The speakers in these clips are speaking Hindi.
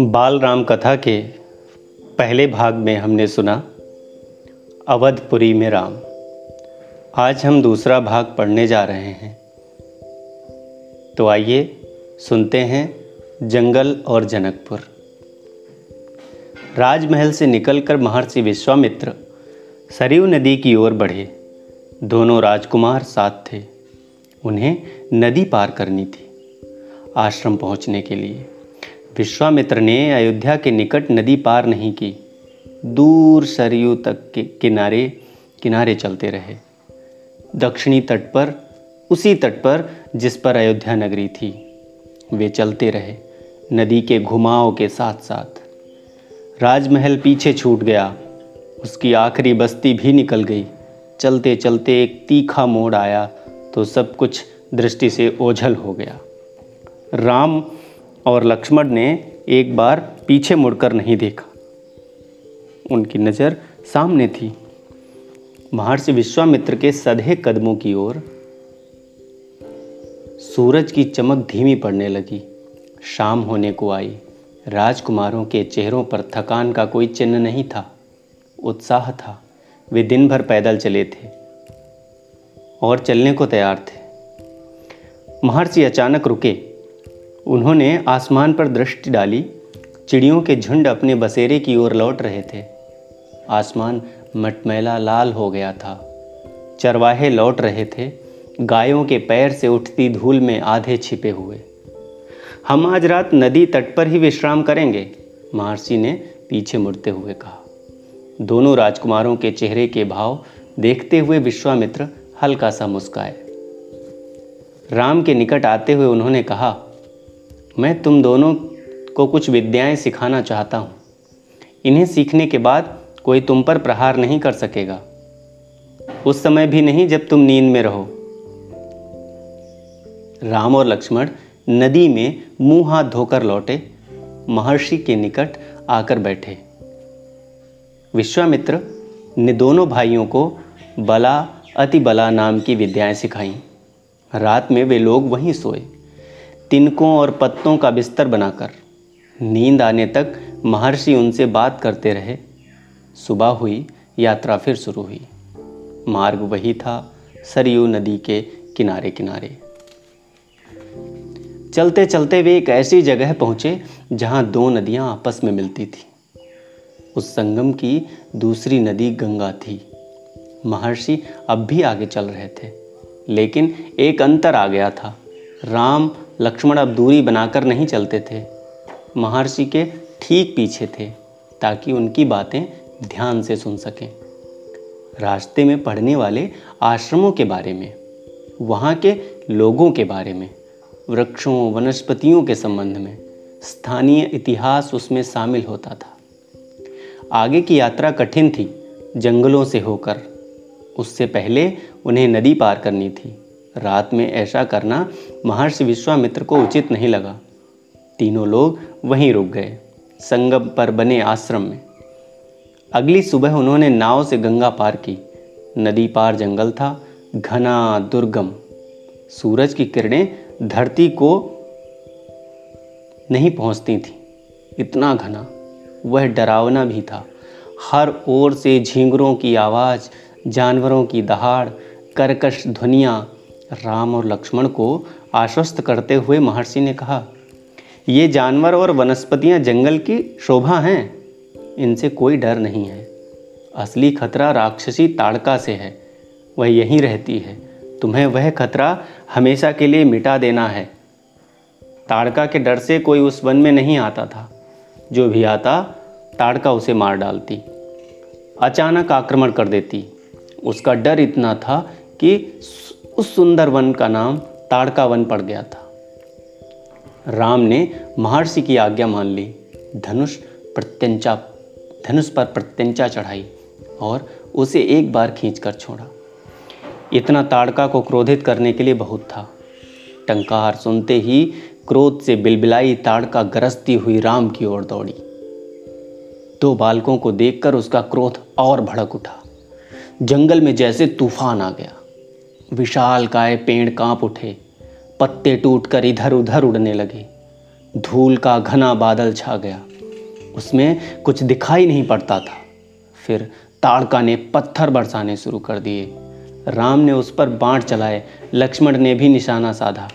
बाल राम कथा के पहले भाग में हमने सुना, अवधपुरी में राम। आज हम दूसरा भाग पढ़ने जा रहे हैं। तो आइए सुनते हैं जंगल और जनकपुर। राजमहल से निकलकर महर्षि विश्वामित्र सरयू नदी की ओर बढ़े। दोनों राजकुमार साथ थे। उन्हें नदी पार करनी थी आश्रम पहुँचने के लिए। विश्वामित्र ने अयोध्या के निकट नदी पार नहीं की। दूर सरयू तक के किनारे किनारे चलते रहे। दक्षिणी तट पर, उसी तट पर जिस पर अयोध्या नगरी थी, वे चलते रहे, नदी के घुमाव के साथ साथ राजमहल पीछे छूट गया, उसकी आखिरी बस्ती भी निकल गई। चलते चलते एक तीखा मोड़ आया तो सब कुछ दृष्टि से ओझल हो गया। राम और लक्ष्मण ने एक बार पीछे मुड़कर नहीं देखा। उनकी नज़र सामने थी। महर्षि विश्वामित्र के सधे कदमों की ओर सूरज की चमक धीमी पड़ने लगी। शाम होने को आई। राजकुमारों के चेहरों पर थकान का कोई चिन्ह नहीं था। उत्साह था। वे दिन भर पैदल चले थे और चलने को तैयार थे। महर्षि अचानक रुके। उन्होंने आसमान पर दृष्टि डाली, चिड़ियों के झुंड अपने बसेरे की ओर लौट रहे थे। आसमान मटमैला लाल हो गया था। चरवाहे लौट रहे थे, गायों के पैर से उठती धूल में आधे छिपे हुए। हम आज रात नदी तट पर ही विश्राम करेंगे, महर्षि ने पीछे मुड़ते हुए कहा। दोनों राजकुमारों के चेहरे के भाव देखते हुए विश्वामित्र हल्का सा मुस्काए। राम के निकट आते हुए उन्होंने कहा मैं तुम दोनों को कुछ विद्याएँ सिखाना चाहता हूँ। इन्हें सीखने के बाद कोई तुम पर प्रहार नहीं कर सकेगा। उस समय भी नहीं जब तुम नींद में रहो। राम और लक्ष्मण नदी में मुँह हाथ धोकर लौटे। महर्षि के निकट आकर बैठे। विश्वामित्र ने दोनों भाइयों को बला अति बला नाम की विद्याएँ सिखाई। रात में वे लोग वहीं सोए। तिनकों और पत्तों का बिस्तर बनाकर। नींद आने तक महर्षि उनसे बात करते रहे। सुबह हुई, यात्रा फिर शुरू हुई। मार्ग वही था, सरयू नदी के किनारे किनारे चलते चलते वे एक ऐसी जगह पहुँचे, जहाँ दो नदियाँ आपस में मिलती थी। उस संगम की दूसरी नदी गंगा थी। महर्षि अब भी आगे चल रहे थे, लेकिन एक अंतर आ गया था। राम लक्ष्मण अब दूरी बनाकर नहीं चलते थे। महर्षि के ठीक पीछे थे, ताकि उनकी बातें ध्यान से सुन सकें। रास्ते में पढ़ने वाले आश्रमों के बारे में, वहाँ के लोगों के बारे में, वृक्षों, वनस्पतियों के संबंध में स्थानीय इतिहास उसमें शामिल होता था। आगे की यात्रा कठिन थी, जंगलों से होकर। उससे पहले उन्हें नदी पार करनी थी। रात में ऐसा करना महर्षि विश्वामित्र को उचित नहीं लगा। तीनों लोग वहीं रुक गए, संगम पर बने आश्रम में। अगली सुबह उन्होंने नाव से गंगा पार की। नदी पार जंगल था, घना दुर्गम। सूरज की किरणें धरती को नहीं पहुँचती थी, इतना घना। वह डरावना भी था। हर ओर से झींगरों की आवाज़, जानवरों की दहाड़, कर्कश ध्वनियाँ राम और लक्ष्मण को आश्वस्त करते हुए महर्षि ने कहा, ये जानवर और वनस्पतियाँ जंगल की शोभा हैं। इनसे कोई डर नहीं है। असली खतरा राक्षसी ताड़का से है। वह यहीं रहती है। तुम्हें वह खतरा हमेशा के लिए मिटा देना है। ताड़का के डर से कोई उस वन में नहीं आता था। जो भी आता, ताड़का उसे मार डालती। अचानक आक्रमण कर देती। उसका डर इतना था कि उस सुंदर वन का नाम ताड़का वन पड़ गया था। राम ने महर्षि की आज्ञा मान ली। धनुष प्रत्यंचा, धनुष पर प्रत्यंचा चढ़ाई और उसे एक बार खींचकर छोड़ा। इतना ताड़का को क्रोधित करने के लिए बहुत था। टंकार सुनते ही क्रोध से बिलबिलाई ताड़का गरजती हुई राम की ओर दौड़ी। दो बालकों को देखकर उसका क्रोध और भड़क उठा। जंगल में जैसे तूफ़ान आ गया। विशाल काय पेड़ काँप उठे, पत्ते टूटकर इधर उधर उड़ने लगे। धूल का घना बादल छा गया। उसमें कुछ दिखाई नहीं पड़ता था। फिर ताड़का ने पत्थर बरसाने शुरू कर दिए। राम ने उस पर बाण चलाए, लक्ष्मण ने भी निशाना साधा।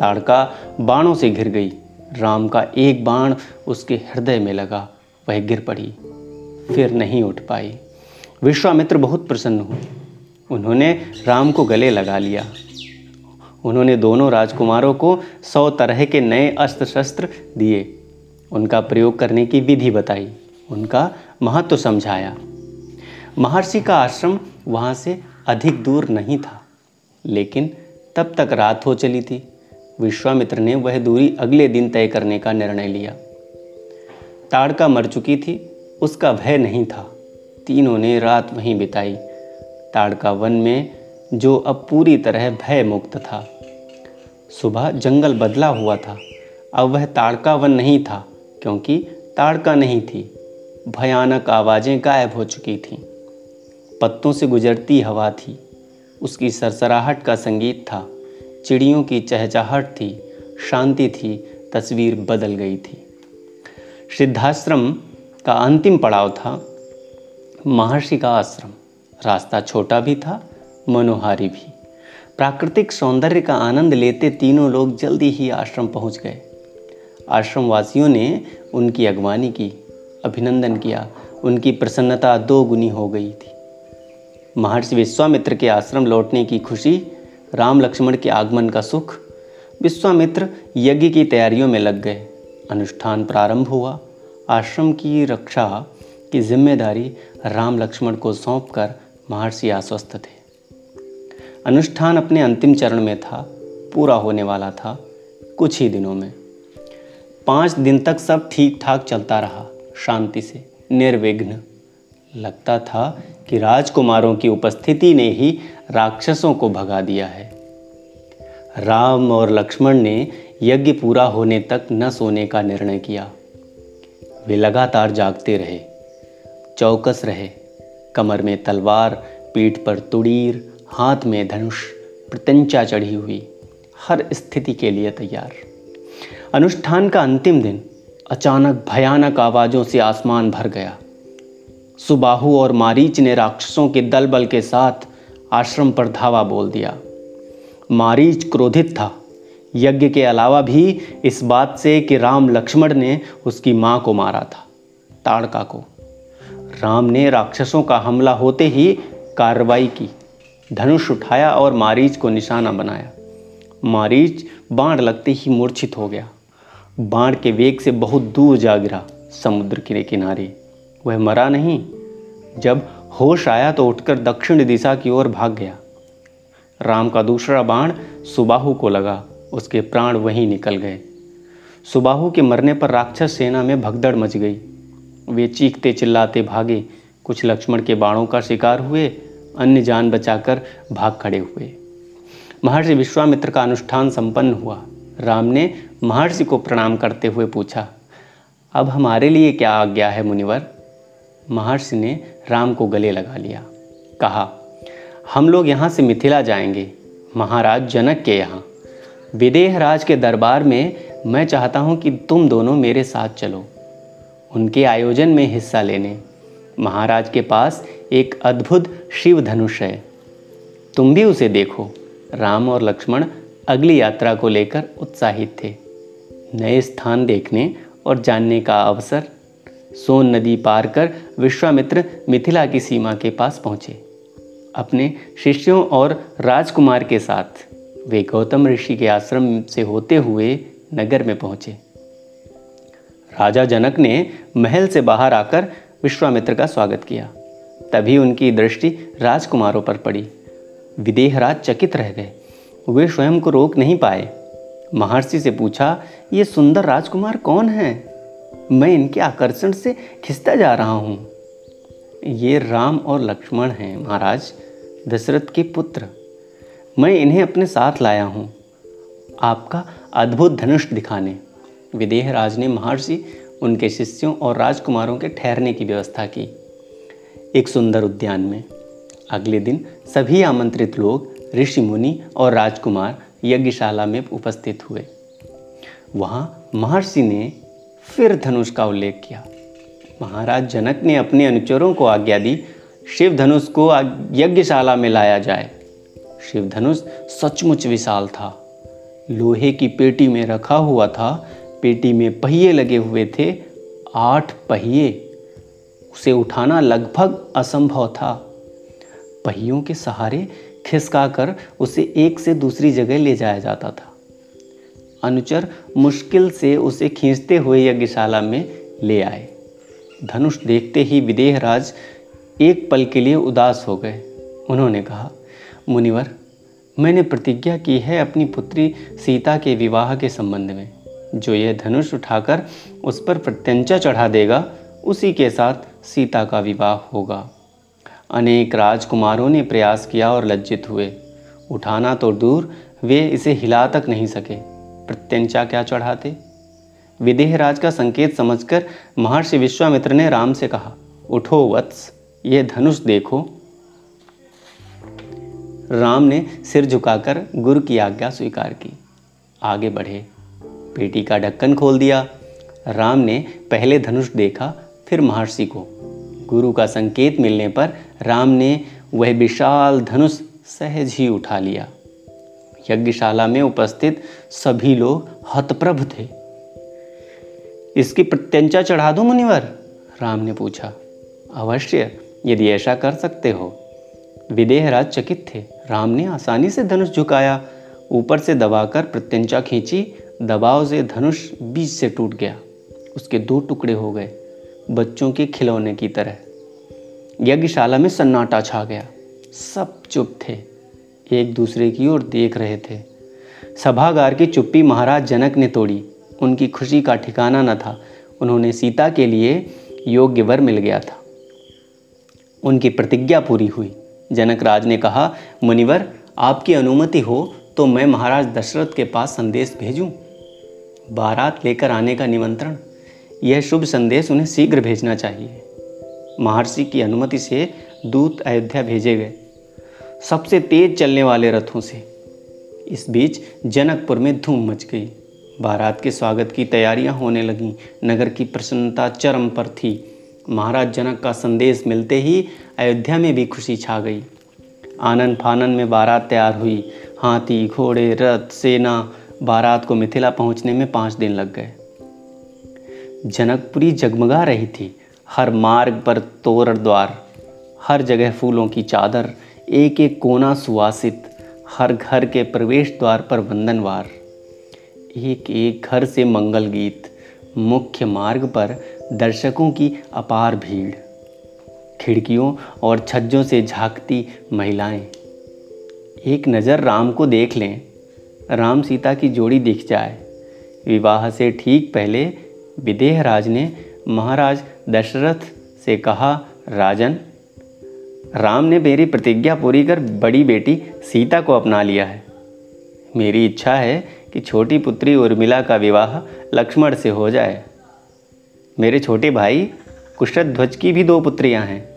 ताड़का बाणों से घिर गई। राम का एक बाण उसके हृदय में लगा, वह गिर पड़ी, फिर नहीं उठ पाई। विश्वामित्र बहुत प्रसन्न हुए। उन्होंने राम को गले लगा लिया। उन्होंने दोनों राजकुमारों को सौ तरह के नए अस्त्र शस्त्र दिए। उनका प्रयोग करने की विधि बताई। उनका महत्व तो समझाया। महर्षि का आश्रम वहाँ से अधिक दूर नहीं था, लेकिन तब तक रात हो चली थी। विश्वामित्र ने वह दूरी अगले दिन तय करने का निर्णय लिया। ताड़का मर चुकी थी, उसका भय नहीं था। तीनों ने रात वहीं बिताई। ताड़का वन में जो अब पूरी तरह भय मुक्त था। सुबह जंगल बदला हुआ था। अब वह ताड़का वन नहीं था, क्योंकि ताड़का नहीं थी। भयानक आवाज़ें गायब हो चुकी थीं। पत्तों से गुजरती हवा थी। उसकी सरसराहट का संगीत था। चिड़ियों की चहचहाहट थी। शांति थी। तस्वीर बदल गई थी। सिद्धाश्रम का अंतिम पड़ाव था। महर्षि का आश्रम। रास्ता छोटा भी था, मनोहारी भी। प्राकृतिक सौंदर्य का आनंद लेते तीनों लोग जल्दी ही आश्रम पहुँच गए। आश्रम वासियों ने उनकी अगवानी की, अभिनंदन किया। उनकी प्रसन्नता दो गुनी हो गई थी। महर्षि विश्वामित्र के आश्रम लौटने की खुशी, राम लक्ष्मण के आगमन का सुख, विश्वामित्र यज्ञ की तैयारियों में लग गए। अनुष्ठान प्रारंभ हुआ। आश्रम की रक्षा की ज़िम्मेदारी राम लक्ष्मण को सौंपकर महर्षि आश्वस्त थे। अनुष्ठान अपने अंतिम चरण में था, पूरा होने वाला था कुछ ही दिनों में। पाँच दिन तक सब ठीक ठाक चलता रहा, शांति से, निर्विघ्न। लगता था कि राजकुमारों की उपस्थिति ने ही राक्षसों को भगा दिया है। राम और लक्ष्मण ने यज्ञ पूरा होने तक न सोने का निर्णय किया। वे लगातार जागते रहे, चौकस रहे कमर में तलवार, पीठ पर तुड़ीर, हाथ में धनुष, प्रत्यंचा चढ़ी हुई। हर स्थिति के लिए तैयार। अनुष्ठान का अंतिम दिन अचानक भयानक आवाज़ों से आसमान भर गया। सुबाहु और मारीच ने राक्षसों के दल बल के साथ आश्रम पर धावा बोल दिया। मारीच क्रोधित था। यज्ञ के अलावा भी इस बात से कि राम लक्ष्मण ने उसकी माँ को मारा था, ताड़का को। राम ने राक्षसों का हमला होते ही कार्रवाई की। धनुष उठाया और मारीच को निशाना बनाया। मारीच बाण लगते ही मूर्छित हो गया। बाण के वेग से बहुत दूर जा गिरा समुद्र के किनारे। वह मरा नहीं। जब होश आया तो उठकर दक्षिण दिशा की ओर भाग गया। राम का दूसरा बाण सुबाहु को लगा। उसके प्राण वहीं निकल गए। सुबाहु के मरने पर राक्षस सेना में भगदड़ मच गई। वे चीखते चिल्लाते भागे। कुछ लक्ष्मण के बाणों का शिकार हुए, अन्य जान बचाकर भाग खड़े हुए। महर्षि विश्वामित्र का अनुष्ठान संपन्न हुआ। राम ने महर्षि को प्रणाम करते हुए पूछा, अब हमारे लिए क्या आज्ञा है मुनिवर? महर्षि ने राम को गले लगा लिया, कहा, हम लोग यहाँ से मिथिला जाएँगे। महाराज जनक के यहाँ। विदेह राज के दरबार में मैं चाहता हूँ कि तुम दोनों मेरे साथ चलो। उनके आयोजन में हिस्सा लेने। महाराज के पास एक अद्भुत शिव धनुष है। तुम भी उसे देखो। राम और लक्ष्मण अगली यात्रा को लेकर उत्साहित थे। नए स्थान देखने और जानने का अवसर, सोन नदी पार कर विश्वामित्र मिथिला की सीमा के पास पहुँचे। अपने शिष्यों और राजकुमार के साथ वे गौतम ऋषि के आश्रम से होते हुए नगर में पहुँचे। राजा जनक ने महल से बाहर आकर विश्वामित्र का स्वागत किया। तभी उनकी दृष्टि राजकुमारों पर पड़ी। विदेहराज चकित रह गए। वे स्वयं को रोक नहीं पाए। महर्षि से पूछा, ये सुंदर राजकुमार कौन है? मैं इनके आकर्षण से खिसता जा रहा हूँ। ये राम और लक्ष्मण हैं महाराज, दशरथ के पुत्र। मैं इन्हें अपने साथ लाया हूँ। आपका अद्भुत धनुष दिखाने। विदेह राज ने महर्षि, उनके शिष्यों और राजकुमारों के ठहरने की व्यवस्था की। एक सुंदर उद्यान में, अगले दिन सभी आमंत्रित लोग, ऋषि मुनि और राजकुमार यज्ञशाला में उपस्थित हुए। वहाँ महर्षि ने फिर धनुष का उल्लेख किया। महाराज जनक ने अपने अनुचरों को आज्ञा दी, शिव धनुष को यज्ञशाला में लाया जाए। शिव धनुष सचमुच विशाल था। लोहे की पेटी में रखा हुआ था पेटी में पहिए लगे हुए थे, आठ पहिए। उसे उठाना लगभग असंभव था। पहियों के सहारे खिसकाकर उसे एक से दूसरी जगह ले जाया जाता था। अनुचर मुश्किल से उसे खींचते हुए यज्ञशाला में ले आए। धनुष देखते ही विदेहराज एक पल के लिए उदास हो गए। उन्होंने कहा, मुनिवर, मैंने प्रतिज्ञा की है अपनी पुत्री सीता के विवाह के संबंध में। जो यह धनुष उठाकर उस पर प्रत्यंचा चढ़ा देगा, उसी के साथ सीता का विवाह होगा। अनेक राजकुमारों ने प्रयास किया और लज्जित हुए। उठाना तो दूर, वे इसे हिला तक नहीं सके। प्रत्यंचा क्या चढ़ाते? विदेहराज का संकेत समझकर महर्षि विश्वामित्र ने राम से कहा, उठो वत्स ये धनुष देखो। राम ने सिर झुकाकर गुरु की आज्ञा स्वीकार की। आगे बढ़े। पेटी का ढक्कन खोल दिया। राम ने पहले धनुष देखा, फिर महर्षि को। गुरु का संकेत मिलने पर राम ने वह विशाल धनुष सहज ही उठा लिया। यज्ञशाला में उपस्थित सभी लोग हतप्रभ थे। इसकी प्रत्यंचा चढ़ा दो मुनिवर, राम ने पूछा। अवश्य, यदि ऐसा कर सकते हो। विदेहराज चकित थे। राम ने आसानी से धनुष झुकाया। ऊपर से दबाकर प्रत्यंचा खींची दबाव से धनुष बीच से टूट गया। उसके दो टुकड़े हो गए, बच्चों के खिलौने की तरह। यज्ञशाला में सन्नाटा छा गया। सब चुप थे। एक दूसरे की ओर देख रहे थे। सभागार की चुप्पी महाराज जनक ने तोड़ी। उनकी खुशी का ठिकाना न था। उन्होंने सीता के लिए योग्य वर मिल गया था। उनकी प्रतिज्ञा पूरी हुई। जनक राज ने कहा, मुनिवर, आपकी अनुमति हो तो मैं महाराज दशरथ के पास संदेश भेजूं। बारात लेकर आने का निमंत्रण। यह शुभ संदेश उन्हें शीघ्र भेजना चाहिए। महर्षि की अनुमति से दूत अयोध्या भेजे गए। सबसे तेज चलने वाले रथों से। इस बीच जनकपुर में धूम मच गई। बारात के स्वागत की तैयारियाँ होने लगीं। नगर की प्रसन्नता चरम पर थी। महाराज जनक का संदेश मिलते ही अयोध्या में भी खुशी छा गई। आनंद फानन में बारात तैयार हुई। हाथी, घोड़े, रथ, सेना बारात को मिथिला पहुँचने में पाँच दिन लग गए। जनकपुरी जगमगा रही थी। हर मार्ग पर तोरण द्वार, हर जगह फूलों की चादर एक एक कोना सुवासित, हर घर के प्रवेश द्वार पर वंदनवार। एक एक घर से मंगल गीत, मुख्य मार्ग पर दर्शकों की अपार भीड़। खिड़कियों और छज्जों से झांकती महिलाएँ। एक नज़र राम को देख लें राम सीता की जोड़ी दिख जाए। विवाह से ठीक पहले विदेहराज ने महाराज दशरथ से कहा, राजन, राम ने मेरी प्रतिज्ञा पूरी कर बड़ी बेटी सीता को अपना लिया है। मेरी इच्छा है कि छोटी पुत्री उर्मिला का विवाह लक्ष्मण से हो जाए। मेरे छोटे भाई कुशध्वज की भी दो पुत्रियाँ हैं,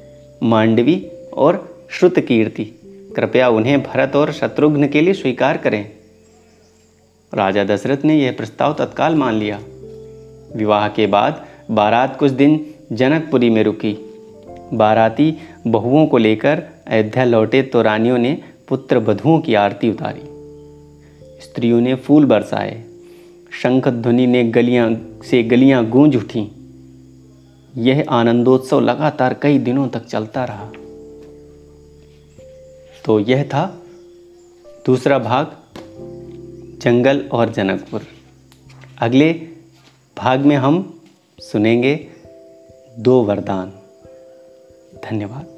मांडवी और श्रुत कीर्ति कृपया उन्हें भरत और शत्रुघ्न के लिए स्वीकार करें। राजा दशरथ ने यह प्रस्ताव तत्काल मान लिया। विवाह के बाद बारात कुछ दिन जनकपुरी में रुकी। बाराती बहुओं को लेकर अयोध्या लौटे तो रानियों ने पुत्र बधुओं की आरती उतारी। स्त्रियों ने फूल बरसाए। शंख ध्वनि ने गलियाँ से गलियाँ गूंज उठी। यह आनंदोत्सव लगातार कई दिनों तक चलता रहा। तो यह था दूसरा भाग। जंगल और जनकपुर। अगले भाग में हम सुनेंगे दो वरदान। धन्यवाद।